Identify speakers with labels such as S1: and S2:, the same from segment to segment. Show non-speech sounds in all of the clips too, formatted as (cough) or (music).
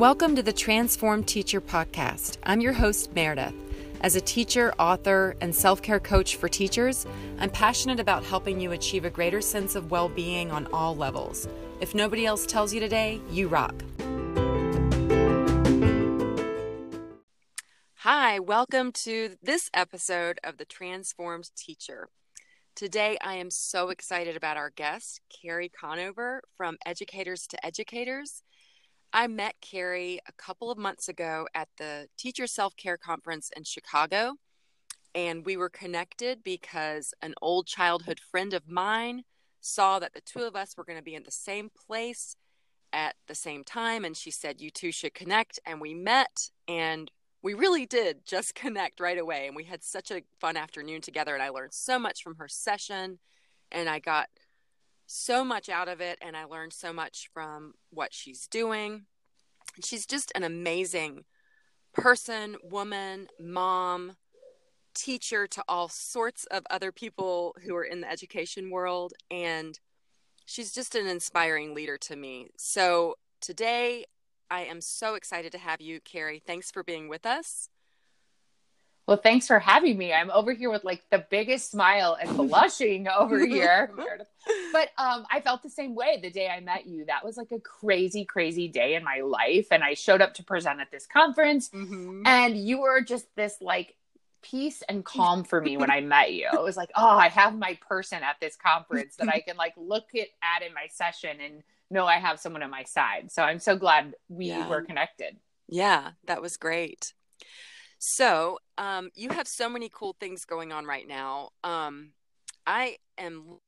S1: Welcome to the Transformed Teacher Podcast. I'm your host, Meredith. As a teacher, author, and self care coach for teachers, I'm passionate about helping you achieve a greater sense of well being on all levels. If nobody else tells you today, you rock. Hi, welcome to this episode of The Transformed Teacher. Today, I am so excited about our guest, Carrie Conover from Educators to Educators. I met Carrie a couple of months ago at the Teacher Self Care Conference in Chicago, and we were connected because an old childhood friend of mine saw that the two of us were going to be in the same place at the same time, and she said, You two should connect. And we met, and we really did just (laughs) connect right away. And we had such a fun afternoon together, and I learned so much from her session, and I got so much out of it and I learned so much from what she's doing. She's just an amazing person, woman, mom, teacher to all sorts of other people who are in the education world. And she's just an inspiring leader to me. So today, I am so excited to have you, Carrie. Thanks for being with us.
S2: Well, thanks for having me. I'm over here with like the biggest smile and (laughs) blushing over here. (laughs) but um, I felt the same way the day I met you. That was like a crazy, crazy day in my life. And I showed up to present at this conference, mm-hmm. and you were just this like peace and calm for me when I (laughs) met you. It was like, oh, I have my person at this conference that I can like look at, at in my session and know I have someone on my side. So I'm so glad we yeah. were connected.
S1: Yeah, that was great. So, um, you have so many cool things going on right now. Um, I am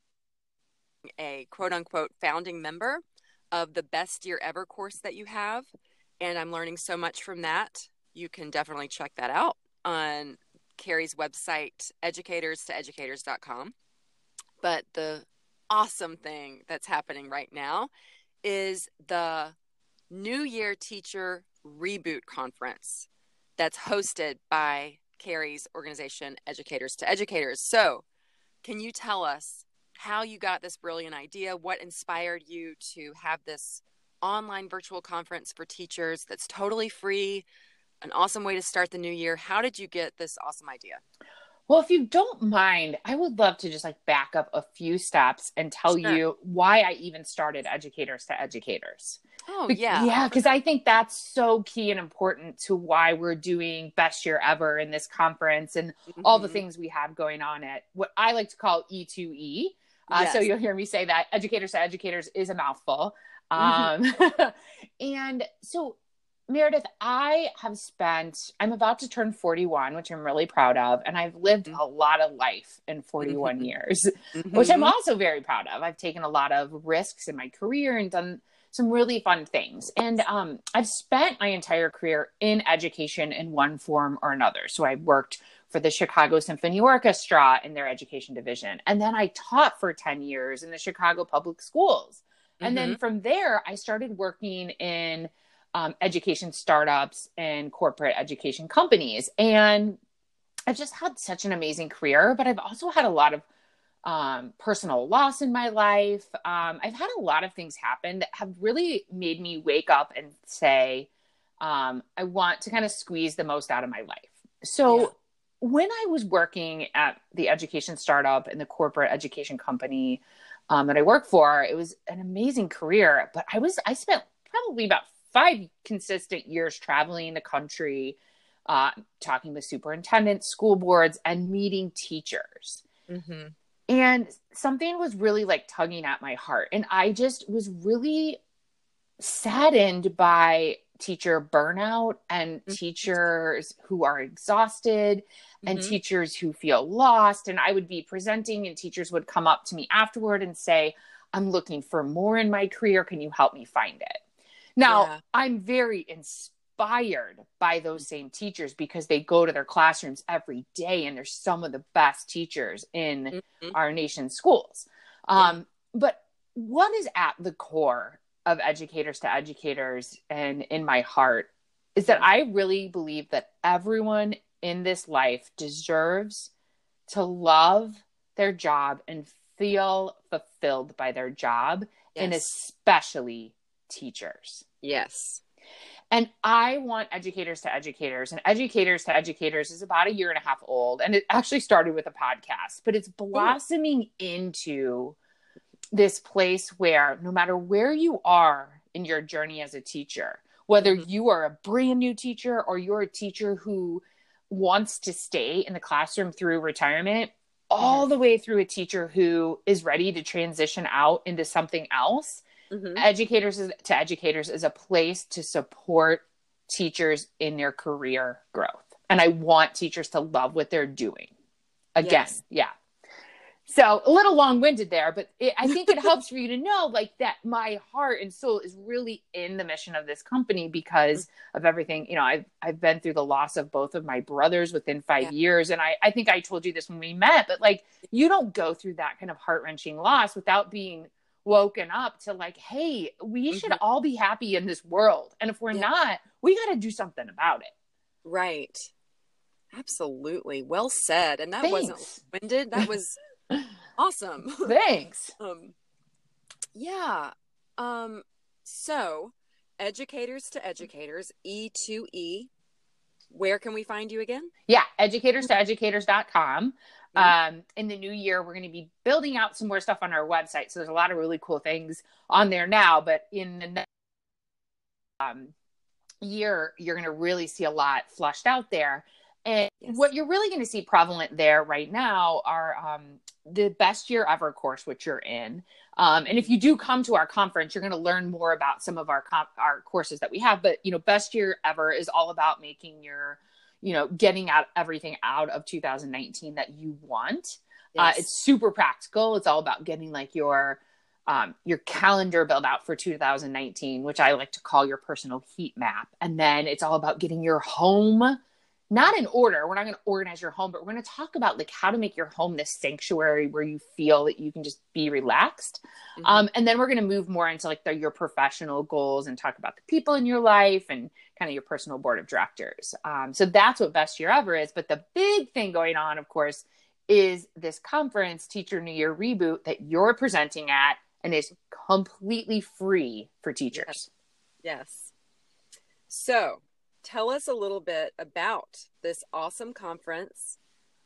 S1: a quote unquote founding member of the Best Year Ever course that you have, and I'm learning so much from that. You can definitely check that out on Carrie's website, educators to educators.com. But the awesome thing that's happening right now is the New Year Teacher Reboot Conference that's hosted by Carrie's organization, Educators to Educators. So, can you tell us how you got this brilliant idea? What inspired you to have this online virtual conference for teachers that's totally free? An awesome way to start the new year. How did you get this awesome idea?
S2: Well, if you don't mind, I would love to just like back up a few steps and tell sure. you why I even started Educators to Educators.
S1: Oh, yeah.
S2: Yeah, because I think that's so key and important to why we're doing Best Year Ever in this conference and mm-hmm. all the mm-hmm. things we have going on at what I like to call E2E. Uh, yes. So you'll hear me say that Educators to Educators is a mouthful. Mm-hmm. Um, (laughs) and so Meredith, I have spent, I'm about to turn 41, which I'm really proud of. And I've lived mm-hmm. a lot of life in 41 mm-hmm. years, mm-hmm. (laughs) which I'm also very proud of. I've taken a lot of risks in my career and done some really fun things. And um, I've spent my entire career in education in one form or another. So I worked for the Chicago Symphony Orchestra in their education division. And then I taught for 10 years in the Chicago Public Schools. And then mm-hmm. from there, I started working in um, education startups and corporate education companies. And I've just had such an amazing career, but I've also had a lot of um, personal loss in my life. Um, I've had a lot of things happen that have really made me wake up and say, um, I want to kind of squeeze the most out of my life. So, yeah. when I was working at the education startup and the corporate education company um, that I work for, it was an amazing career. But I was, I spent probably about five consistent years traveling the country, uh, talking with superintendents, school boards, and meeting teachers. Mm-hmm. And something was really like tugging at my heart. And I just was really saddened by teacher burnout and mm-hmm. teachers who are exhausted and mm-hmm. teachers who feel lost. And I would be presenting, and teachers would come up to me afterward and say, I'm looking for more in my career. Can you help me find it? Now, yeah. I'm very inspired by those same teachers because they go to their classrooms every day and they're some of the best teachers in mm-hmm. our nation's schools. Um, But what is at the core of educators to educators and in my heart is that I really believe that everyone in this life deserves to love their job and feel fulfilled by their job yes. and especially teachers.
S1: Yes.
S2: And I want educators to educators, and educators to educators is about a year and a half old. And it actually started with a podcast, but it's blossoming into this place where no matter where you are in your journey as a teacher, whether mm-hmm. you are a brand new teacher or you're a teacher who wants to stay in the classroom through retirement, all the way through a teacher who is ready to transition out into something else mm-hmm. educators to educators is a place to support teachers in their career growth. And I want teachers to love what they're doing. Again, yes. yeah. So a little long winded there, but it, I think it (laughs) helps for you to know like that my heart and soul is really in the mission of this company because mm-hmm. of everything. You know, I've, I've been through the loss of both of my brothers within five yeah. years. And I, I think I told you this when we met, but like you don't go through that kind of heart wrenching loss without being woken up to like, hey, we mm-hmm. should all be happy in this world. And if we're yeah. not, we got to do something about it.
S1: Right. Absolutely. Well said. And that Thanks. wasn't winded. That was (laughs) awesome.
S2: Thanks. (laughs)
S1: um, yeah. Um, so, educators to educators, E2E. Where can we find you again?
S2: Yeah, educators to educators.com. Mm-hmm. Um, in the new year, we're going to be building out some more stuff on our website. So there's a lot of really cool things on there now, but in the next um, year, you're going to really see a lot flushed out there. And yes. what you're really going to see prevalent there right now are um, the best year ever course, which you're in. Um, and if you do come to our conference, you're going to learn more about some of our comp- our courses that we have. But you know, best year ever is all about making your you know, getting out everything out of 2019 that you want. Uh, yes. Uh, it's super practical. It's all about getting like your um, your calendar built out for 2019, which I like to call your personal heat map. And then it's all about getting your home not in order. We're not going to organize your home, but we're going to talk about like how to make your home this sanctuary where you feel that you can just be relaxed. Mm-hmm. Um, and then we're going to move more into like the, your professional goals and talk about the people in your life and kind of your personal board of directors. Um, so that's what Best Year Ever is. But the big thing going on, of course, is this conference, Teacher New Year Reboot, that you're presenting at and is completely free for teachers.
S1: Yes. yes. So tell us a little bit about this awesome conference,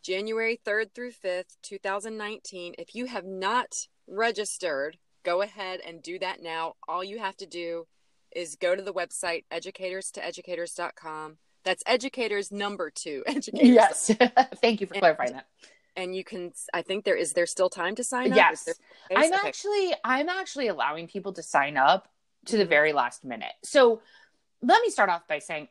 S1: January 3rd through 5th, 2019. If you have not registered, go ahead and do that now. All you have to do is go to the website educators to educators.com. That's educators number two. (laughs) Educators.
S2: Yes. (laughs) Thank you for clarifying that.
S1: And you can I think there is there still time to sign up?
S2: Yes. I'm okay. actually I'm actually allowing people to sign up to the mm-hmm. very last minute. So let me start off by saying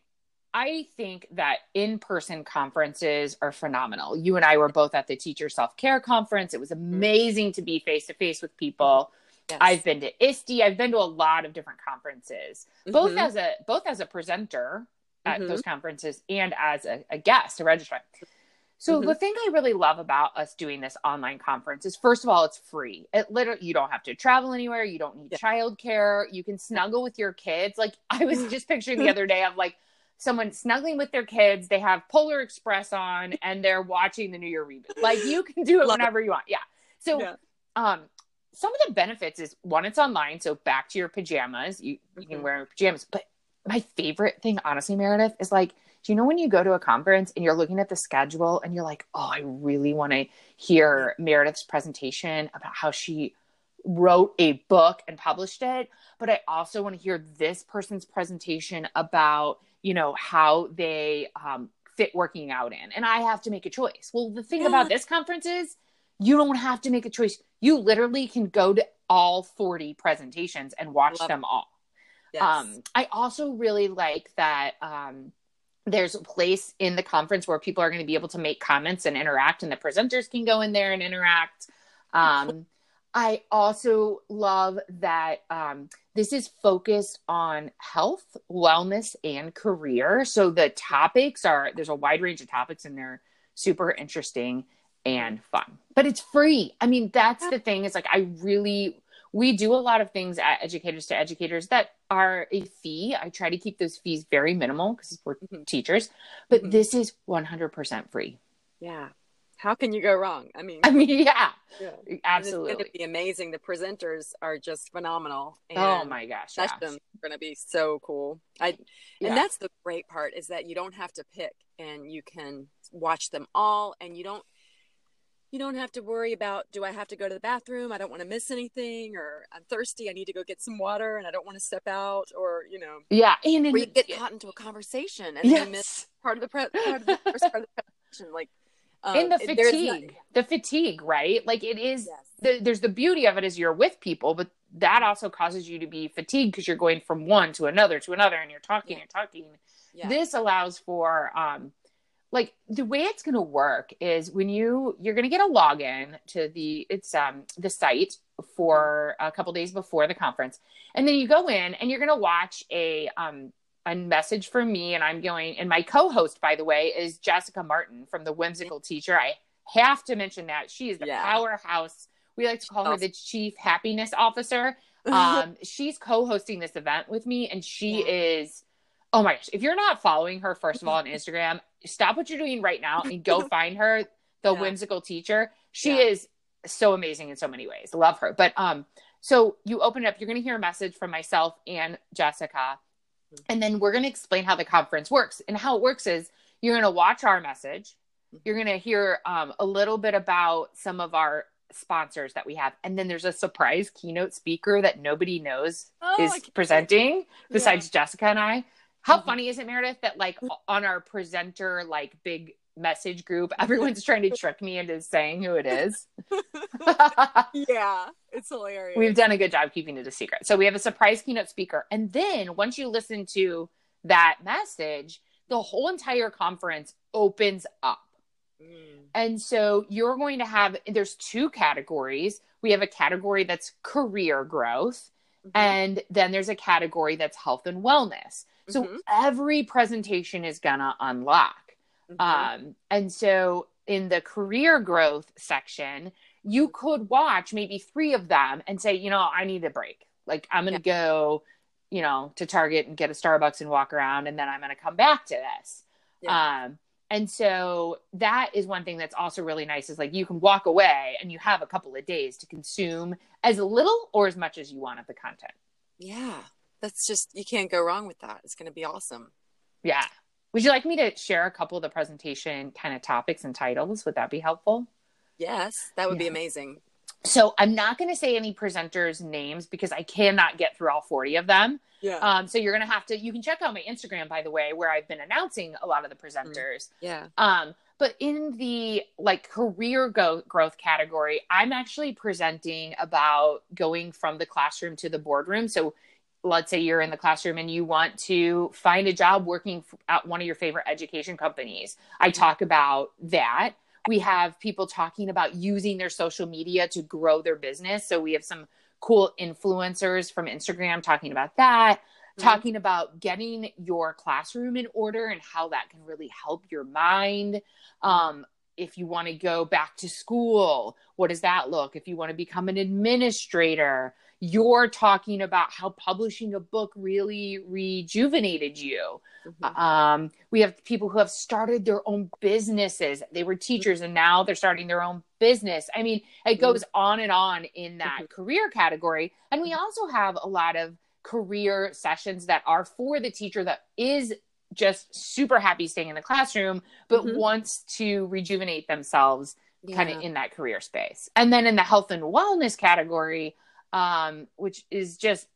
S2: I think that in person conferences are phenomenal. You and I were both at the teacher self care conference. It was mm-hmm. amazing to be face to face with people. Yes. I've been to ISTE. I've been to a lot of different conferences, mm-hmm. both as a both as a presenter at mm-hmm. those conferences and as a, a guest, a registrant. So mm-hmm. the thing I really love about us doing this online conference is first of all, it's free. It literally you don't have to travel anywhere. You don't need yeah. childcare. You can snuggle with your kids. Like I was (laughs) just picturing the other day of like someone snuggling with their kids. They have Polar Express on (laughs) and they're watching the New Year reboot. Like you can do it whenever it. you want. Yeah. So, yeah. um, some of the benefits is one, it's online. So back to your pajamas, you, you mm-hmm. can wear pajamas. But my favorite thing, honestly, Meredith, is like, do you know when you go to a conference and you're looking at the schedule and you're like, oh, I really want to hear Meredith's presentation about how she wrote a book and published it, but I also want to hear this person's presentation about you know how they um, fit working out in and i have to make a choice well the thing yeah. about this conference is you don't have to make a choice you literally can go to all 40 presentations and watch Love them it. all yes. um, i also really like that um, there's a place in the conference where people are going to be able to make comments and interact and the presenters can go in there and interact (laughs) um, I also love that um, this is focused on health, wellness, and career. So the topics are there's a wide range of topics, and they're super interesting and fun. But it's free. I mean, that's the thing. It's like I really we do a lot of things at educators to educators that are a fee. I try to keep those fees very minimal because we're mm-hmm. teachers, but mm-hmm. this is 100% free.
S1: Yeah. How can you go wrong? I mean,
S2: I mean, (laughs) yeah,
S1: yeah.
S2: absolutely.
S1: It's going to be amazing. The presenters are just phenomenal.
S2: oh my gosh, yeah.
S1: Sessions are going to be so cool. I,
S2: Yeah.
S1: and that's the great part is that you don't have to pick and you can watch them all and you don't, you don't have to worry about do I have to go to the bathroom? I don't want to miss anything, or I'm thirsty. I need to go get some water, and I don't want to step out, or you know,
S2: yeah, and,
S1: or you get caught into a conversation and then you miss
S2: yes,
S1: part of the pre- part of the (laughs) first part of the presentation, like um,
S2: and the fatigue,
S1: not-
S2: the fatigue, right? Like it is.
S1: yes.
S2: The, there's the beauty of it is you're with people, but that also causes you to be fatigued because you're going from one to another to another, and you're talking
S1: Yeah.
S2: and talking.
S1: yeah.
S2: this allows for um like the way it's going to work is when you you're going to get a login to the it's um the site for a couple days before the conference and then you go in and you're going to watch a um a message from me and i'm going and my co-host by the way is jessica martin from the whimsical teacher. I have to mention that. She is the
S1: Yeah.
S2: powerhouse. We like to call her the chief happiness officer. (laughs) Um she's co-hosting this event with me and she
S1: Yeah.
S2: is oh my gosh if you're not following her first of all on instagram stop what you're doing right now and go (laughs) find her the
S1: Yeah.
S2: whimsical teacher. She is so amazing in so many ways. Love her. But um so you open it up. You're going to hear a message from myself and jessica. And then we're going to explain how the conference works and how it works is you're going to watch our message
S1: Mm-hmm.
S2: you're going to hear um, a little bit about some of our sponsors that we have and then there's a surprise keynote speaker that nobody knows
S1: Oh,
S2: is presenting besides Jessica and I. How
S1: Mhm.
S2: funny is it, Meredith, that like on our presenter like big message group, (laughs) everyone's trying to trick me into saying who it is. (laughs)
S1: yeah, it's hilarious.
S2: We've done a good job keeping it a secret. So we have a surprise keynote speaker. And then once you listen to that message, the whole entire conference opens up.
S1: Mm.
S2: And so you're going to have there's two categories. We have a category that's career growth
S1: Mhm.
S2: and then there's a category that's health and wellness. So
S1: Mhm.
S2: every presentation is gonna unlock.
S1: Mhm.
S2: Um, and so in the career growth section, you could watch maybe three of them and say, you know, I need a break. Like I'm gonna go, you know, to Target and get a Starbucks and walk around, and then I'm gonna come back to this.
S1: Yeah.
S2: Um, and so that is one thing that's also really nice is like you can walk away and you have a couple of days to consume as little or as much as you want of the content.
S1: yeah, that's just you can't go wrong with that. It's going to be awesome.
S2: Yeah. Would you like me to share a couple of the presentation kind of topics and titles? Would that be helpful?
S1: Yes, that would be amazing.
S2: So I'm not going to say any presenters' names because I cannot get through all 40 of them.
S1: Yeah,
S2: Um, so you're going to have to, you can check out my Instagram, by the way, where I've been announcing a lot of the presenters.
S1: yeah.
S2: Um, but in the like career go- growth category, I'm actually presenting about going from the classroom to the boardroom. So let's say you're in the classroom and you want to find a job working f- at one of your favorite education companies. I talk about that. We have people talking about using their social media to grow their business. So we have some cool influencers from Instagram talking about that
S1: Mhm.
S2: talking about getting your classroom in order and how that can really help your mind. Um, if you want to go back to school, what does that look? If you want to become an administrator, you're talking about how publishing a book really rejuvenated you.
S1: Mhm.
S2: Um, we have people who have started their own businesses. They were teachers and now they're starting their own business. I mean, it goes on and on in that
S1: Mhm.
S2: career category. And we also have a lot of career sessions that are for the teacher that is just super happy staying in the classroom, but
S1: Mhm.
S2: wants to rejuvenate themselves kind of in that career space. And then in the health and wellness category, um, which is just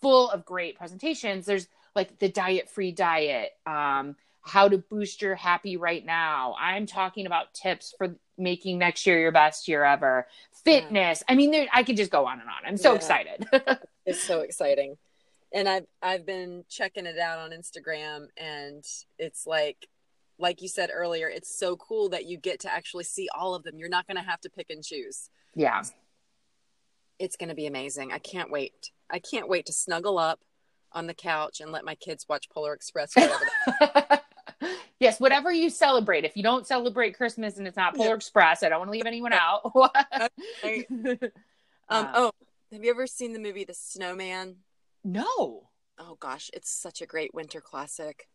S2: full of great presentations, there's like the diet free diet, um, how to boost your happy right now. I'm talking about tips for making next year your best year ever. Fitness. I mean, there, I could just go on and on. I'm so
S1: Yeah.
S2: excited. (laughs)
S1: It's so exciting. And I've I've been checking it out on Instagram and it's like like you said earlier, it's so cool that you get to actually see all of them. You're not gonna have to pick and choose.
S2: yeah.
S1: It's gonna be amazing. I can't wait. I can't wait to snuggle up on the couch and let my kids watch Polar Express whatever. (laughs)
S2: yes, whatever you celebrate. If you don't celebrate Christmas and it's not Polar Express, I don't want to leave anyone out. (laughs)
S1: Right. (laughs) um,
S2: Uh,
S1: oh, have you ever seen the movie The Snowman?
S2: no.
S1: Oh gosh, it's such a great winter classic.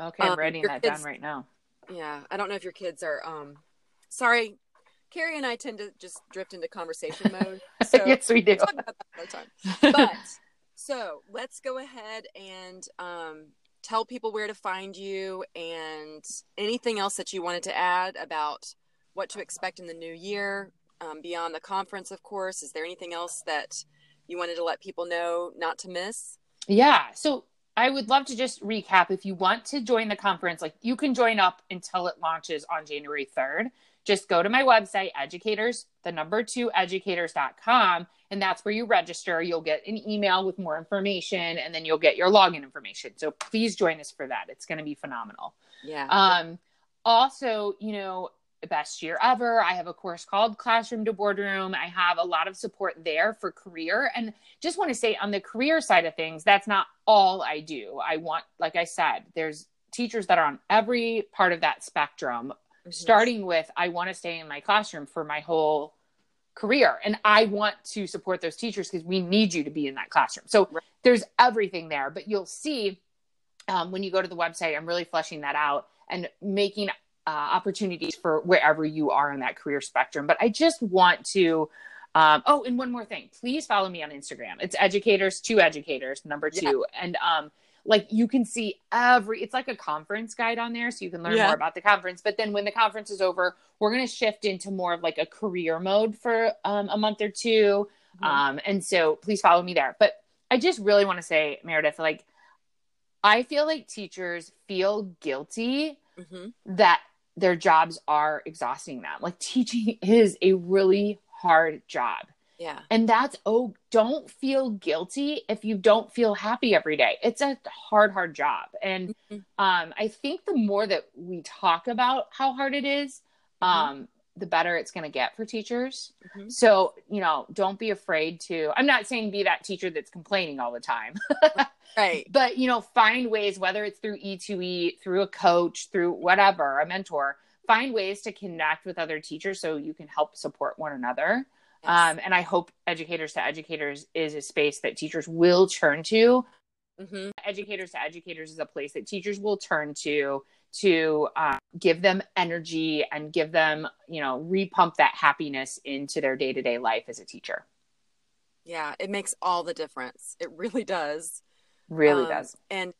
S2: Okay, I'm
S1: Um,
S2: writing that
S1: kids-
S2: down right now.
S1: Yeah, I don't know if your kids are um sorry, Carrie and I tend to just drift into conversation (laughs) mode. So
S2: yes, we do.
S1: Talk about that another time. But (laughs) so let's go ahead and um, tell people where to find you and anything else that you wanted to add about what to expect in the new year um, beyond the conference, of course. Is there anything else that you wanted to let people know not to miss?
S2: Yeah. So I would love to just recap. If you want to join the conference, like you can join up until it launches on January 3rd. Just go to my website, educators, the number two educators.com, and that's where you register. You'll get an email with more information and then you'll get your login information. So please join us for that. It's going to be phenomenal.
S1: Yeah.
S2: Um, also, you know, best year ever. I have a course called Classroom to Boardroom. I have a lot of support there for career. And just want to say on the career side of things, that's not all I do. I want, like I said, there's teachers that are on every part of that spectrum, mm-hmm. starting with I want to stay in my classroom for my whole career. And I want to support those teachers because we need you to be in that classroom. So right. there's everything there. But you'll see um, when you go to the website, I'm really fleshing that out and making uh, opportunities for wherever you are in that career spectrum. But I just want to. Um, oh, and one more thing, please follow me on Instagram. It's educators to educators, number two. Yeah. And um, like you can see every it's like a conference guide on there so you can learn yeah. more about the conference but then when the conference is over we're going to shift into more of like a career mode for um, a month or 2 mm-hmm. um, and so please follow me there but i just really want to say meredith like i feel like teachers feel guilty mm-hmm. that their jobs are exhausting them like teaching (laughs) is a really hard job
S1: yeah.
S2: And that's, oh, don't feel guilty if you don't feel happy every day. It's a hard, hard job. And mm-hmm. um, I think the more that we talk about how hard it is, mm-hmm. um, the better it's going to get for teachers. Mm-hmm. So, you know, don't be afraid to, I'm not saying be that teacher that's complaining all the time. (laughs)
S1: right.
S2: But, you know, find ways, whether it's through E2E, through a coach, through whatever, a mentor, find ways to connect with other teachers so you can help support one another. Um, and I hope educators to educators is a space that teachers will turn to. Mm-hmm. Educators to educators is a place that teachers will turn to to uh, give them energy and give them, you know, repump that happiness into their day to day life as a teacher.
S1: Yeah, it makes all the difference. It really does.
S2: Really um, does.
S1: And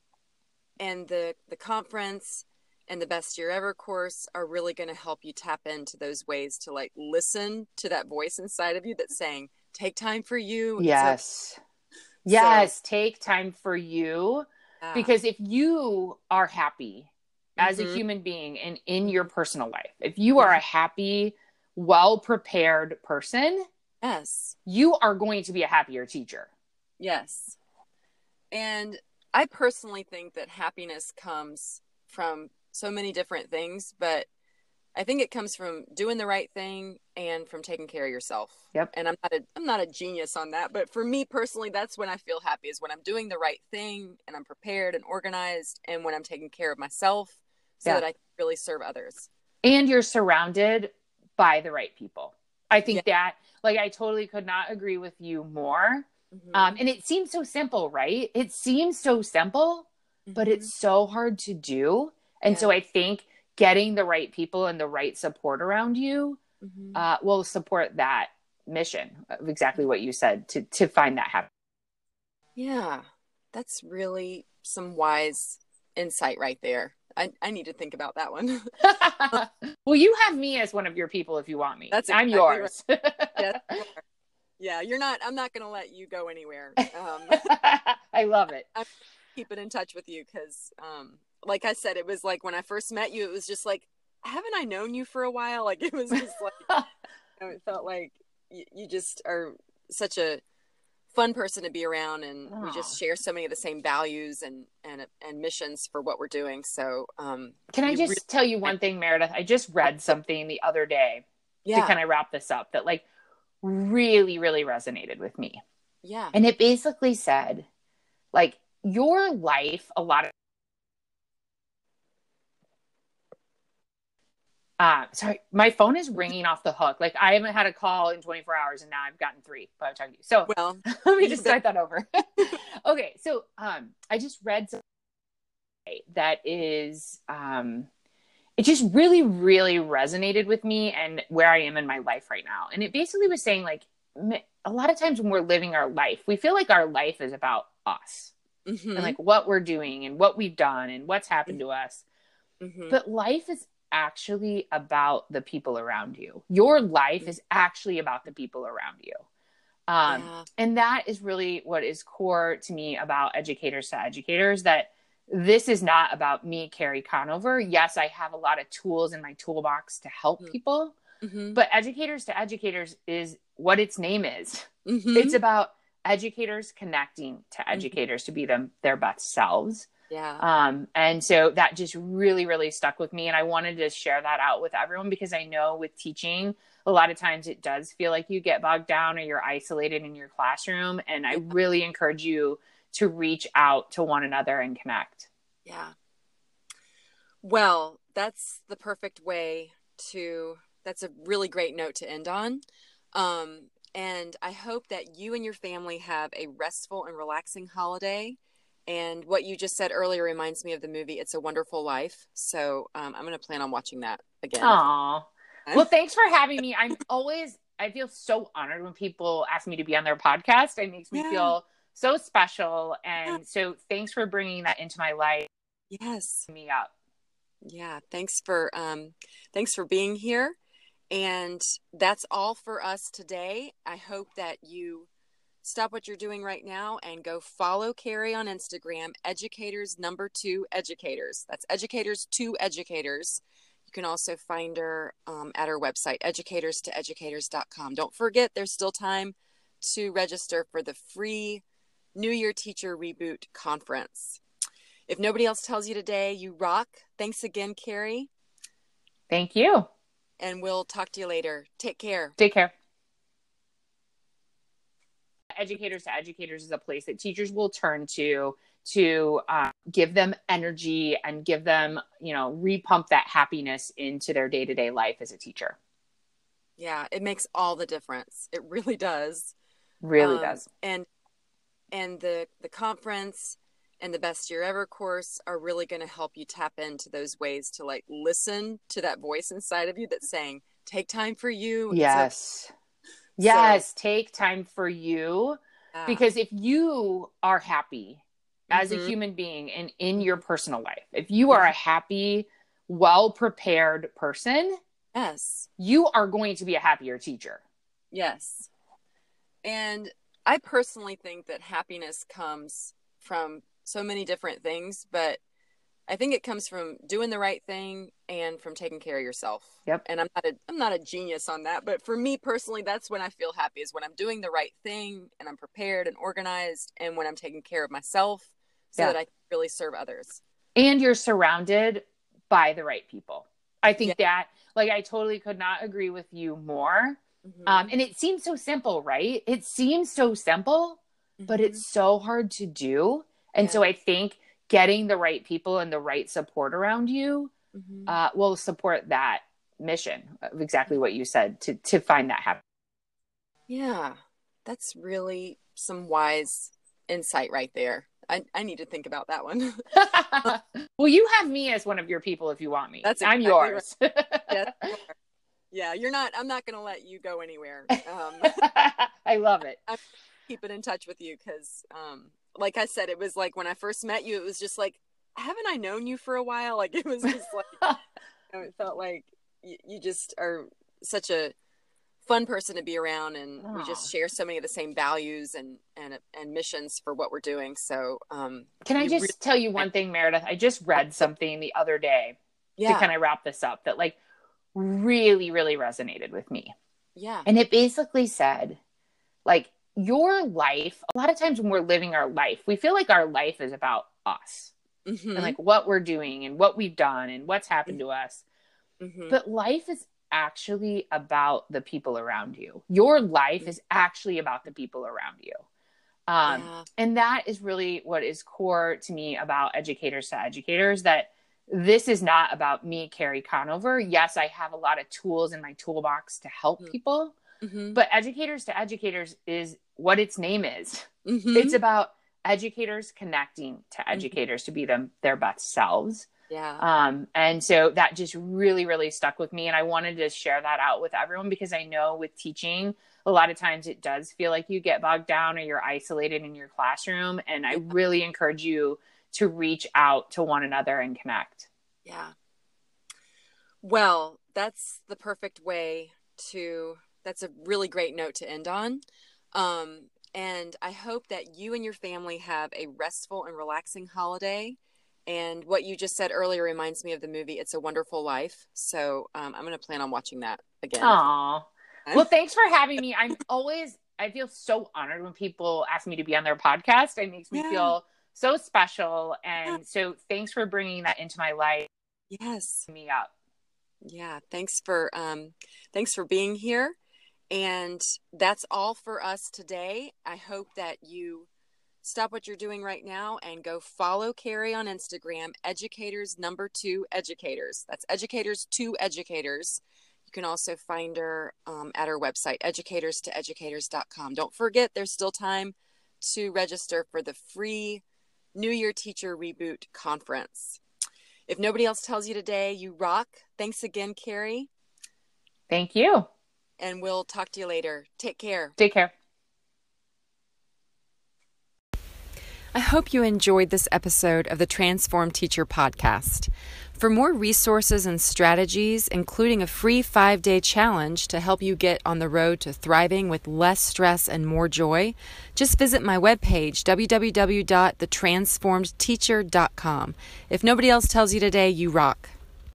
S1: and the the conference and the best year ever course are really going to help you tap into those ways to like listen to that voice inside of you that's saying take time for you.
S2: Yes. Yes take time for you. Yeah. because if you are happy as mm-hmm. a human being and in your personal life if you are a happy well prepared person
S1: yes.
S2: you are going to be a happier teacher.
S1: Yes. And i personally think that happiness comes from so many different things, but I think it comes from doing the right thing and from taking care of yourself.
S2: Yep.
S1: And I'm not a I'm not a genius on that, but for me personally, that's when I feel happy is when I'm doing the right thing and I'm prepared and organized and when I'm taking care of myself so yeah. that I can really serve others.
S2: And you're surrounded by the right people. I think yeah. that like I totally could not agree with you more. Mm-hmm. Um, and it seems so simple, right? It seems so simple, mm-hmm. but it's so hard to do. And yeah. so I think getting the right people and the right support around you mm-hmm. uh, will support that mission of exactly what you said to to find that happy.
S1: Yeah, that's really some wise insight right there. I, I need to think about that one. (laughs)
S2: well, you have me as one of your people if you want me.
S1: That's
S2: exactly I'm yours. (laughs)
S1: Right. yeah, you're not. I'm not going to let you go anywhere. Um, (laughs)
S2: I love it.
S1: I'm keeping in touch with you because um, like I said, it was like when I first met you, it was just like, haven't I known you for a while? (laughs) Like it was just like, (laughs) you know, it felt like you, you, just are such a fun person to be around, and Aww. we just share so many of the same values and and and missions for what we're doing. So, um,
S2: can I just really- tell you one thing, Meredith? I just read something the other day yeah. to kind of wrap this up that like really, really resonated with me.
S1: Yeah,
S2: and it basically said, like your life, a lot Uh, sorry, my phone is ringing off the hook. Like I haven't had a call in 24 hours, and now I've gotten three by the time you. So
S1: well, (laughs)
S2: let me just start that over. (laughs) okay, so um, I just read something that is um, it just really, really resonated with me and where I am in my life right now. And it basically was saying, like, a lot of times when we're living our life, we feel like our life is about us mm-hmm. and like what we're doing and what we've done and what's happened to us. Mm-hmm. But life is actually about the people around you. Your life is actually about the people around you. Um, yeah. And that is really what is core to me about educators to educators that this is not about me, Carrie Conover. Yes, I have a lot of tools in my toolbox to help mm-hmm. people, mm-hmm. but educators to educators is what its name is. Mm-hmm. It's about educators connecting to mm-hmm. educators to be them their best selves.
S1: Yeah.
S2: Um, and so that just really, really stuck with me. And I wanted to share that out with everyone because I know with teaching, a lot of times it does feel like you get bogged down or you're isolated in your classroom. And I really encourage you to reach out to one another and connect.
S1: Yeah. Well, that's the perfect way to, that's a really great note to end on. Um, and I hope that you and your family have a restful and relaxing holiday. And what you just said earlier reminds me of the movie It's a Wonderful Life. So um, I'm going to plan on watching that again.
S2: Aww. Well, thanks for having me. I'm always, I feel so honored when people ask me to be on their podcast. It makes me yeah. feel so special. And yeah. so thanks for bringing that into my life.
S1: Yes.
S2: Me up.
S1: Yeah. Thanks for, um, thanks for being here. And that's all for us today. I hope that you stop what you're doing right now and go follow Carrie on Instagram, educators number two educators. That's educators two educators. You can also find her um, at her website, educators to educators.com. Don't forget, there's still time to register for the free New Year Teacher Reboot Conference. If nobody else tells you today, you rock. Thanks again, Carrie.
S2: Thank you
S1: and we'll talk to you later. Take care.
S2: Take care. Educators to Educators is a place that teachers will turn to to uh, give them energy and give them, you know, repump that happiness into their day to day life as a teacher.
S1: Yeah, it makes all the difference. It really does.
S2: Really um, does.
S1: And and the the conference and the best year ever course are really going to help you tap into those ways to like listen to that voice inside of you that's saying take time for you
S2: yes so, yes so, take time for you yeah. because if you are happy as mm-hmm. a human being and in your personal life if you are a happy well prepared person
S1: yes
S2: you are going to be a happier teacher
S1: yes and i personally think that happiness comes from so many different things, but I think it comes from doing the right thing and from taking care of yourself.
S2: Yep.
S1: And I'm not a I'm not a genius on that, but for me personally, that's when I feel happy is when I'm doing the right thing and I'm prepared and organized and when I'm taking care of myself so yeah. that I can really serve others.
S2: And you're surrounded by the right people. I think yeah. that like I totally could not agree with you more. Mm-hmm. Um, and it seems so simple, right? It seems so simple, mm-hmm. but it's so hard to do. And yeah. so I think getting the right people and the right support around you mm-hmm. uh, will support that mission of exactly what you said to to find that happy.
S1: Yeah, that's really some wise insight right there. I, I need to think about that one. (laughs)
S2: well, you have me as one of your people if you want me.
S1: That's
S2: exactly I'm yours.
S1: Right. (laughs) yeah, yeah, you're not. I'm not going to let you go anywhere. (laughs) Um,
S2: I love it.
S1: I'm keeping in touch with you because um, like I said, it was like when I first met you, it was just like, haven't I known you for a while? (laughs) Like it was just like, (laughs) you know, it felt like you, you, just are such a fun person to be around, and Aww. we just share so many of the same values and and and missions for what we're doing. So, um,
S2: can I just really- tell you one thing, Meredith? I just read (laughs) something the other day yeah. to kind of wrap this up that like really, really resonated with me.
S1: Yeah,
S2: and it basically said, like your life, a lot of times when we're living our life, we feel like our life is about us mm-hmm. and like what we're doing and what we've done and what's happened mm-hmm. to us. Mm-hmm. But life is actually about the people around you. Your life is actually about the people around you. Um, yeah. And that is really what is core to me about educators to educators that this is not about me, Carrie Conover. Yes, I have a lot of tools in my toolbox to help mm. people Mm-hmm. But educators to educators is what its name is. Mm-hmm. It's about educators connecting to mm-hmm. educators to be them their best selves. Yeah. Um, and so that just really, really stuck with me. And I wanted to share that out with everyone because I know with teaching, a lot of times it does feel like you get bogged down or you're isolated in your classroom. And I really encourage you to reach out to one another and connect.
S1: Yeah. Well, that's the perfect way to, that's a really great note to end on. Um, and I hope that you and your family have a restful and relaxing holiday. And what you just said earlier reminds me of the movie It's a Wonderful Life. So um, I'm going to plan on watching that again.
S2: Aww. Well, thanks for having me. I'm always, I feel so honored when people ask me to be on their podcast. It makes me yeah. feel so special. And yeah. so thanks for bringing that into my life.
S1: Yes.
S2: Me up.
S1: Yeah. Thanks for, um, thanks for being here. And that's all for us today. I hope that you stop what you're doing right now and go follow Carrie on Instagram, educators number two educators. That's educators two educators. You can also find her um, at her website, educators to educators.com. Don't forget, there's still time to register for the free New Year Teacher Reboot Conference. If nobody else tells you today, you rock. Thanks again, Carrie.
S2: Thank you
S1: and we'll talk to you later. Take care.
S2: Take care.
S1: I hope you enjoyed this episode of the Transformed Teacher podcast. For more resources and strategies, including a free five day challenge to help you get on the road to thriving with less stress and more joy, just visit my webpage, www.thetransformedteacher.com. If nobody else tells you today, you rock.